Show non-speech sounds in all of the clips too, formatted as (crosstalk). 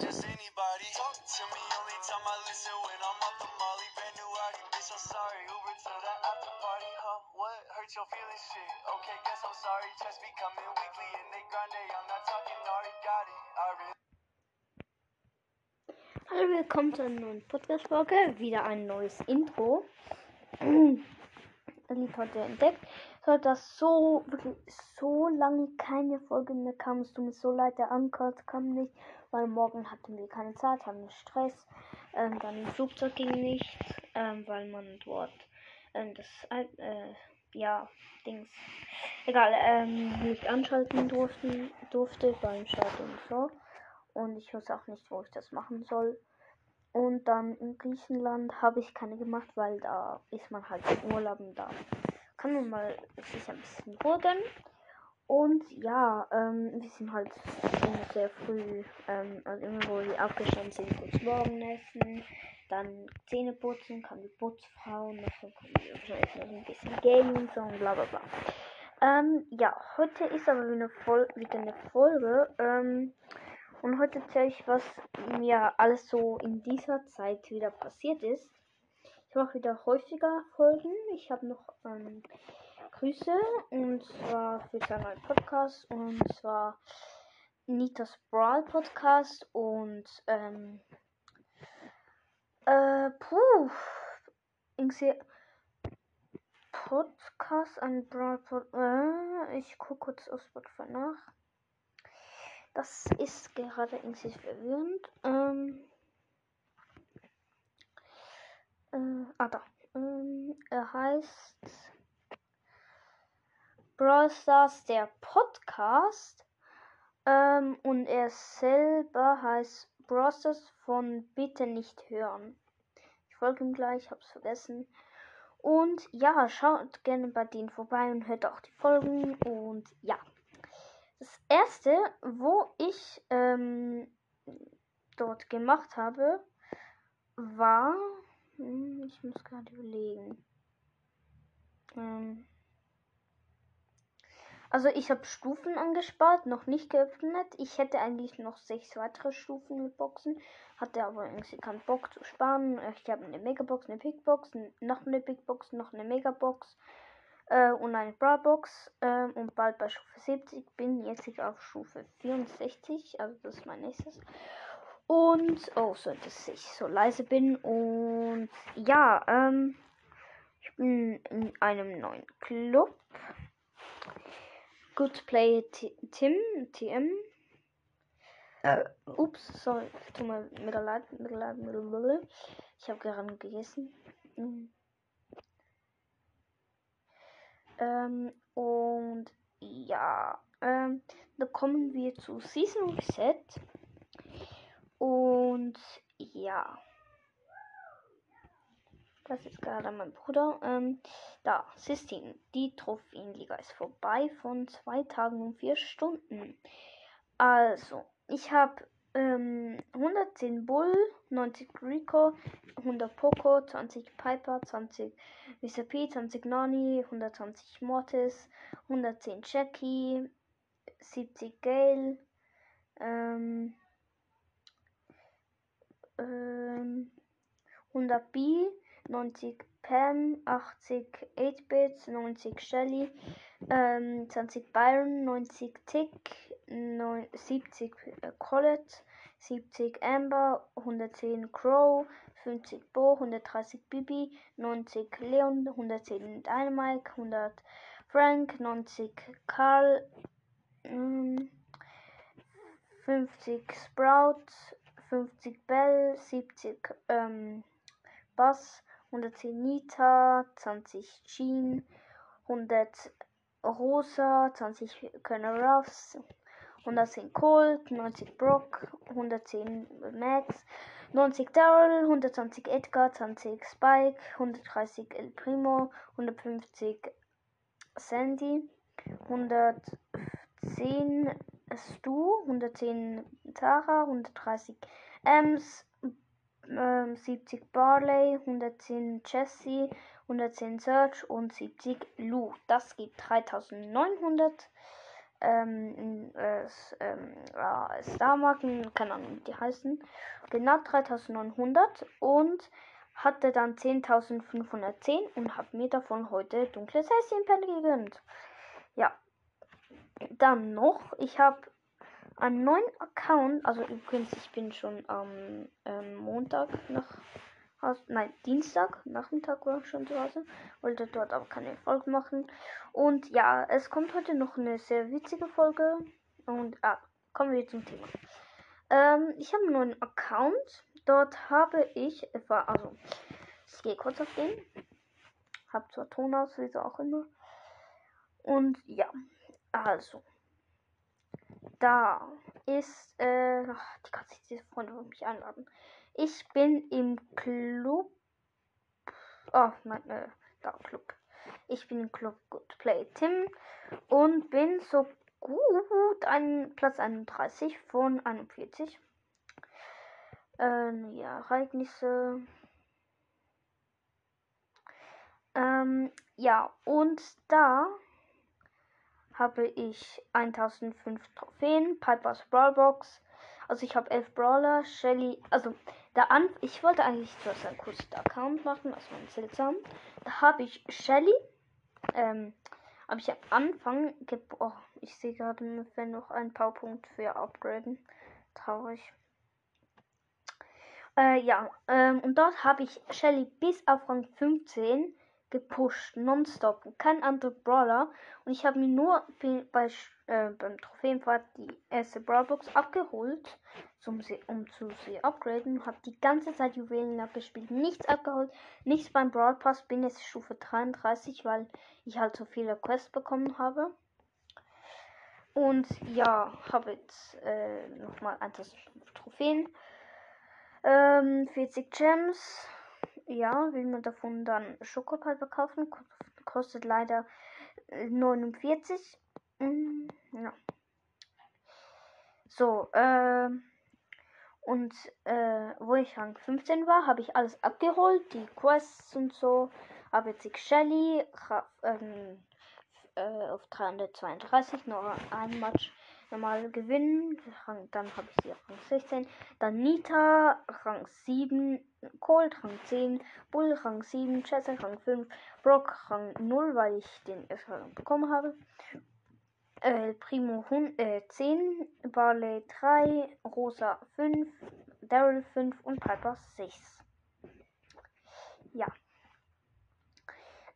just anybody. Talk to me only time I listen when I'm off the molly. Brand new Audi, bitch, I'm sorry. Uber to after party, huh? What hurts your feelings? Shit. Okay, guess I'm sorry. Checks be coming weekly and they grande. I'm not talking Nari Gotti. I really. Hallo, willkommen zu einer neuen Podcast-Folge. Wieder ein neues Intro. (clears throat) Entdeckt. So, dass so, wirklich so lange keine Folge mehr kam. Es tut mir so leid, der Anker kam nicht, weil morgen hatten wir keine Zeit, hatten Stress. Ähm, dann im Flugzeug ging nicht, ähm, weil man dort ähm, das, äh, ja, Dings, egal, ähm, nicht anschalten durften, durfte beim Start und so. Und ich wusste auch nicht, wo ich das machen soll. Und dann in Griechenland habe ich keine gemacht, weil da ist man halt im Urlaub und da kann man mal sich ein bisschen ruhen. Und ja, ähm, wir sind halt sehr früh, ähm, also immer wo wir aufgestanden sind, kurz Morgen essen, dann Zähne putzen, kann die Putzfrau, wir wahrscheinlich noch ein bisschen Gaming so und bla bla bla. Ähm, ja, heute ist aber wieder, Vol wieder eine Folge. Ähm, und heute erzähle ich, was mir alles so in dieser Zeit wieder passiert ist. Ich mache wieder häufiger Folgen. Ich habe noch ähm, Grüße und zwar für seinen neuen Podcast und zwar Nitas Brawl Podcast und ähm, äh, puh, irgendwie Podcast, ein Brawl Podcast, äh, ich gucke kurz auf Spotify nach. Das ist gerade irgendwie verwirrend. Ähm, äh, ah, da. Ähm, er heißt Brawl Stars, der Podcast. Ähm, und er selber heißt Brawl Stars von Bitte nicht hören. Ich folge ihm gleich, hab's vergessen. Und ja, schaut gerne bei denen vorbei und hört auch die Folgen. Und ja. Das erste, wo ich ähm, dort gemacht habe, war. Hm, ich muss gerade überlegen. Ähm, also ich habe Stufen angespart, noch nicht geöffnet. Ich hätte eigentlich noch sechs weitere Stufen mit Boxen, hatte aber irgendwie keinen Bock zu sparen. Ich habe eine Megabox, eine Bigbox, noch eine Bigbox, noch eine Megabox äh, und eine Brawlbox äh, und bald bei Stufe 70 bin jetzt ich auf Stufe 64, also das ist mein nächstes. Und oh, so dass ich so leise bin und ja, ähm, ich bin in einem neuen Club. Good Play T Tim TM. Äh, ups, sorry, tut mir mega leid, mega leid, mega leid. Ich habe gerade gegessen. Mhm. Ähm, und ja, ähm, da kommen wir zu Season Reset. Und ja. Das ist gerade mein Bruder. Ähm, da, Sistine. Die Trophäenliga ist vorbei von zwei Tagen und vier Stunden. Also, ich habe ähm, 110 Bull, 90 Rico, 100 Poco, 20 Piper, 20 Mr. P, 20 Nani, 120 Mortis, 110 Jackie, 70 Gale, ähm, ähm, 100 B, 90 Pam, 80 8-Bits, 90 Shelly, ähm, 20 Byron, 90 Tick, 70 äh, Colette, 70 Amber, 110 Crow, 50 Bo, 130 Bibi, 90 Leon, 110 Dynamite, 100 Frank, 90 Karl, ähm, 50 Sprout, 50 Bell, 70 ähm, Bass, 110 Nita, 20 Jean, 100 Rosa, 20 Colonel Ruffs, 110 Colt, 90 Brock, 110 Max, 90 Daryl, 120 Edgar, 20 Spike, 130 El Primo, 150 Sandy, 110 Stu, 110 Tara, 130 Ems, 70 Barley, 110 Jesse, 110 Search und 70 Lou. Das gibt 3900 ähm, äh, ähm, äh, Star-Marken, keine Ahnung, wie die heißen, genau 3900 und hatte dann 10.510 und habe mir davon heute dunkles Häschenpen gegönnt. Ja. Dann noch, ich habe einen neuen Account, also übrigens, ich bin schon am ähm, Montag nach Haus, nein, Dienstag, Nachmittag war ich schon zu Hause, wollte dort aber keine Folge machen. Und ja, es kommt heute noch eine sehr witzige Folge. Und ah, kommen wir zum Thema. Ähm, ich habe einen neuen Account. Dort habe ich etwa, also ich gehe kurz auf den. Hab zwar Ton aus, wie so auch immer. Und ja, also. Da ist, äh, ach, die ganze Zeit diese Freunde wollen mich einladen. Ich bin im Club. Oh, nein, äh, da, Club. Ich bin im Club Good Play Tim und bin so gut an Platz 31 von 41. Ähm, ja, Ereignisse. Ähm, ja, und da habe ich 1005 Trophäen, Pipers Brawlbox. Also ich habe 11 Brawler, Shelly, also da an, ich wollte eigentlich zuerst einen kurzen Account machen, also einen seltsam. Da habe ich Shelly, ähm, habe ich am Anfang, oh, ich sehe gerade, fehlen noch ein paar Punkte für Upgraden. Traurig. Äh, ja, ähm, und dort habe ich Shelly bis auf Rang 15 gepusht, nonstop. Kein anderer Brawler. Und ich habe mir nur bei, äh, beim Trophäenfahrt die erste Brawlbox abgeholt, zum sie, um zu sie upgraden. Habe die ganze Zeit Juwelen abgespielt, nichts abgeholt, nichts beim Brawl Pass. Bin jetzt Stufe 33, weil ich halt so viele Quests bekommen habe. Und ja, habe jetzt äh, nochmal 1005 Trophäen. Ähm, 40 Gems. Ja, will man davon dann Schokopalper kaufen. ko- Kostet leider äh, 49. Mm, ja. So, ähm. Und äh, wo ich Rang 15 war, habe ich alles abgeholt. Die Quests und so. Habe jetzt Shelly ähm, äh, auf 332 noch ein Match normal gewinnen. Dann habe ich auf Rang 16. Dann Nita, Rang 7. Colt, Rang 10. Bull, Rang 7. Chester, Rang 5. Brock, Rang 0, weil ich den erst Rang bekommen habe. Äh, Primo hun, äh, 10. Barley 3. Rosa 5. Daryl 5 und Piper 6. Ja.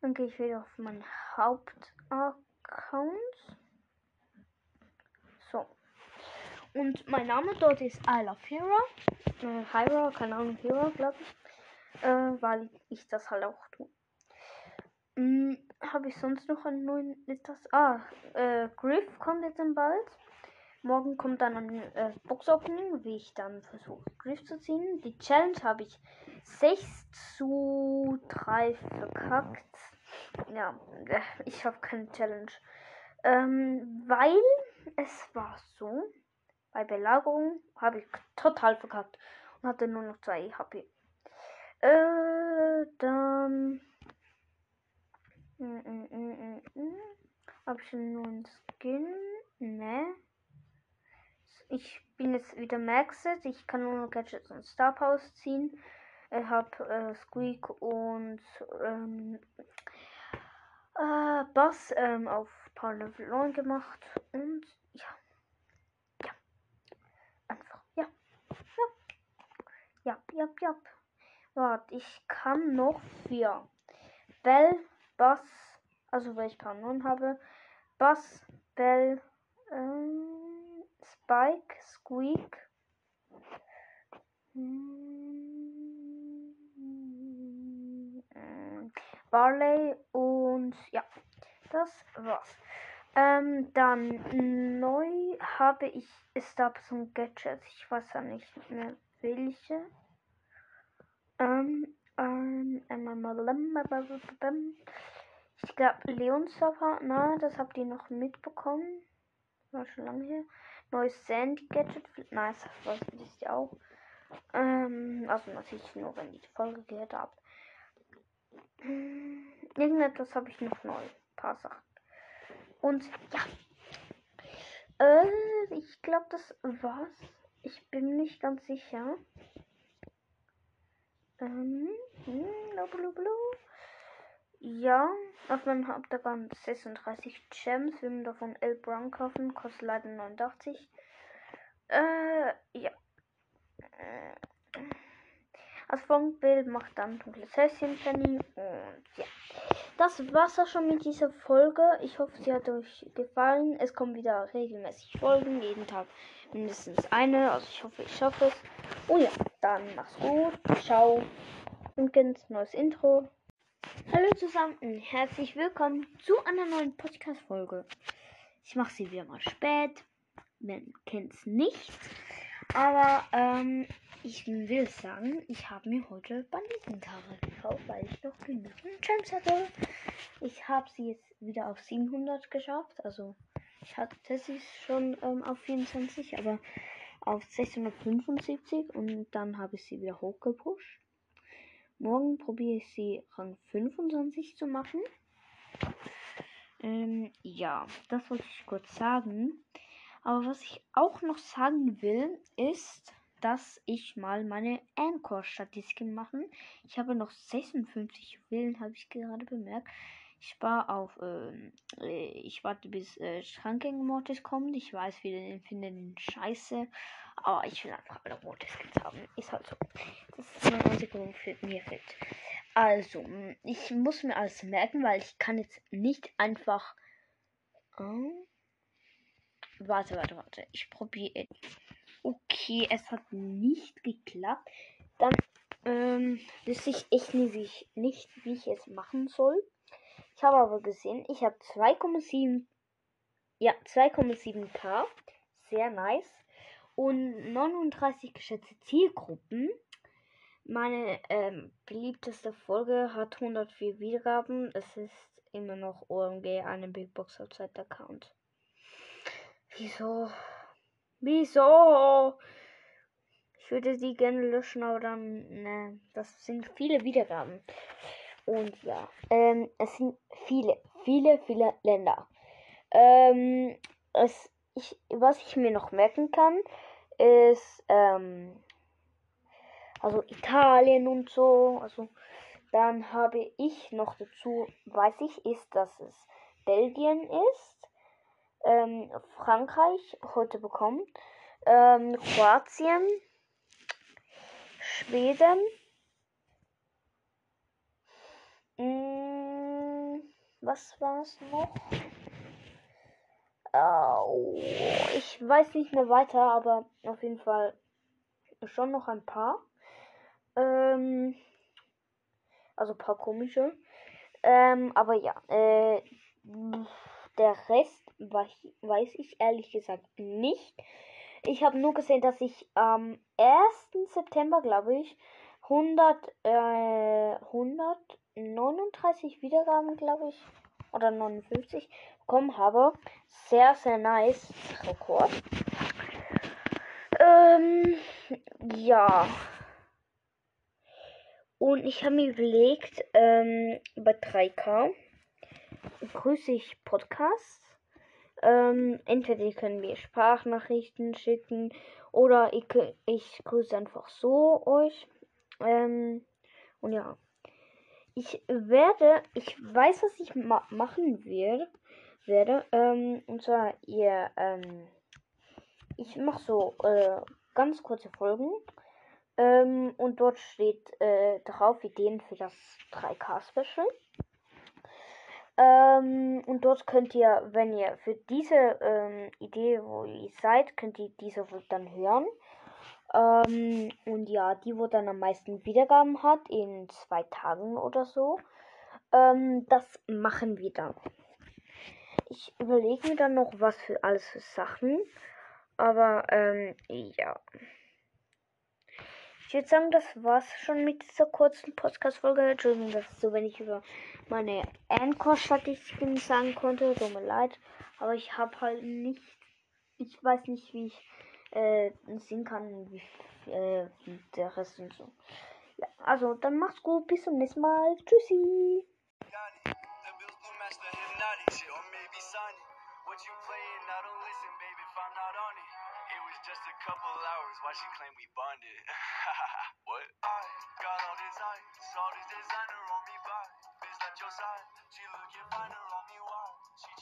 Dann gehe ich wieder auf meinen Hauptaccount. So. Und mein Name dort ist I Love Hero. Äh, Hyra, keine Ahnung, Hero, glaube ich. Äh, weil ich das halt auch tue. Hm, Habe ich sonst noch einen neuen etwas? Ah, äh, Griff kommt jetzt dann bald. Morgen kommt dann ein äh, Box-Opening, wie ich dann versuche, Griff zu ziehen. Die Challenge habe ich 6 zu 3 verkackt. Ja, äh, ich habe keine Challenge. Ähm, weil es war so, bei Belagerung habe ich total verkackt und hatte nur noch 2 HP. Äh, dann. Mm, mm, mm. Habe ich einen neuen Skin? Ne. Ich bin jetzt wieder maxed. Ich kann nur noch Gadgets und Star Powers ziehen. Ich habe äh, Squeak und ähm, äh, Bass ähm, auf Power Level 9 gemacht. Und ja. Ja. Einfach. Ja. Ja. Ja, ja. Warte, ich kann noch für Bell, Bass, also weil ich 9 habe, Bass, Bell, ähm, Spike, Squeak. mm, Barley und ja, das war's. Ähm, dann neu habe ich Stars und Gadgets. Ich weiß ja nicht mehr welche. Ähm, ähm, ähm, ich glaube, Leonserver, na, das habt ihr noch mitbekommen. War schon lange her. Neues Sandy Gadget, nice, das wisst ihr auch. Ähm, also natürlich nur, wenn ihr die Folge gehört habt. Hm, Irgendetwas habe ich noch neu. Ein paar Sachen. Und ja. Äh, ich glaube, das war's. Ich bin nicht ganz sicher. Ähm, hm. Ja, auf meinem Hauptaccount 36 Gems. Wir davon 11 Brown kaufen. Kostet leider 89. Äh, ja. Als Funkbild macht dann dunkles Häschen Penny. Und ja. Das war's auch schon mit dieser Folge. Ich hoffe, sie hat euch gefallen. Es kommen wieder regelmäßig Folgen. Jeden Tag mindestens eine. Also ich hoffe, ich schaffe es. Und ja, dann mach's gut. Ciao. Und ganz neues Intro. Hallo zusammen und herzlich willkommen zu einer neuen Podcast-Folge. Ich mache sie wieder mal spät. Man kennt es nicht. Aber ähm, ich will sagen, ich habe mir heute Banditenkarre gekauft, weil ich noch genügend Gems hatte. Ich habe sie jetzt wieder auf 700 geschafft. Also ich hatte sie schon ähm, auf 24, aber auf 675 und dann habe ich sie wieder hochgepusht. Morgen probiere ich sie Rang 25 zu machen. Ähm, ja, das wollte ich kurz sagen. Aber was ich auch noch sagen will, ist, dass ich mal meine Anchor-Statistiken machen. Ich habe noch 56 Juwelen, habe ich gerade bemerkt. Ich spare auf, ähm, äh, ich warte bis äh, Schranking Mortis kommt. Ich weiß, finden den scheiße. Aber ich will einfach alle Mortis haben. Ist halt so. Das ist mein einziger für mir fehlt. Also, ich muss mir alles merken, weil ich kann jetzt nicht einfach. Ähm, Warte, warte, warte. Ich probiere. Okay, es hat nicht geklappt. Dann ähm, wüsste ich echt nicht wie, ich, nicht, wie ich es machen soll. Ich habe aber gesehen, ich habe 2,7. Ja, 2,7k. Sehr nice. Und 39 geschätzte Zielgruppen. Meine ähm, beliebteste Folge hat 104 Wiedergaben. Es ist immer noch OMG, eine Big Box Outside Account. Wieso? Wieso? Ich würde sie gerne löschen, aber dann, ne, das sind viele Wiedergaben. Und ja, ähm, es sind viele, viele, viele Länder. Ähm, es, ich, was ich mir noch merken kann, ist, ähm, also Italien und so. Also, dann habe ich noch dazu, weiß ich, ist, dass es Belgien ist ähm, Frankreich heute bekommen, ähm, Kroatien, Schweden, mh, mm, was war es noch? Oh, ich weiß nicht mehr weiter, aber auf jeden Fall schon noch ein paar. Ähm, also ein paar komische. Ähm, aber ja, äh, der Rest weiß ich ehrlich gesagt nicht. Ich habe nur gesehen, dass ich am 1. September, glaube ich, 100, äh, 139 Wiedergaben, glaube ich, oder 59 bekommen habe. Sehr, sehr nice Rekord. Ähm, ja. Und ich habe mir überlegt, ähm, bei 3K grüße ich Podcasts. Ähm, entweder können mir Sprachnachrichten schicken oder ich, ich grüße einfach so euch. Ähm, und ja. Ich werde, ich weiß, was ich ma machen werde. werde ähm, und zwar, ihr, ähm, ich mache so äh, ganz kurze Folgen. Ähm, und dort steht äh, drauf Ideen für das 3K-Special. Ähm, und dort könnt ihr, wenn ihr für diese ähm, Idee, wo ihr seid, könnt ihr diese dann hören. Ähm, und ja, die, wo dann am meisten Wiedergaben hat, in zwei Tagen oder so. Ähm, das machen wir dann. Ich überlege mir dann noch was für alles für Sachen. Aber ähm, ja. Ich würde sagen, das war's schon mit dieser kurzen Podcast-Folge. Entschuldigung, dass so wenig über meine Anchor-Statistiken sagen konnte. Tut mir leid. Aber ich habe halt nicht. Ich weiß nicht, wie ich äh, sehen kann, wie äh, der Rest und so. Ja, also dann macht's gut. Bis zum nächsten Mal. Tschüssi. What you playing? I don't listen, babe, if I'm not on it. was just a couple hours. Why she claim we bonded? (laughs) what? I got all this ice, all this designer on me by. Bitch, not your side. She looking finer on me. Why? She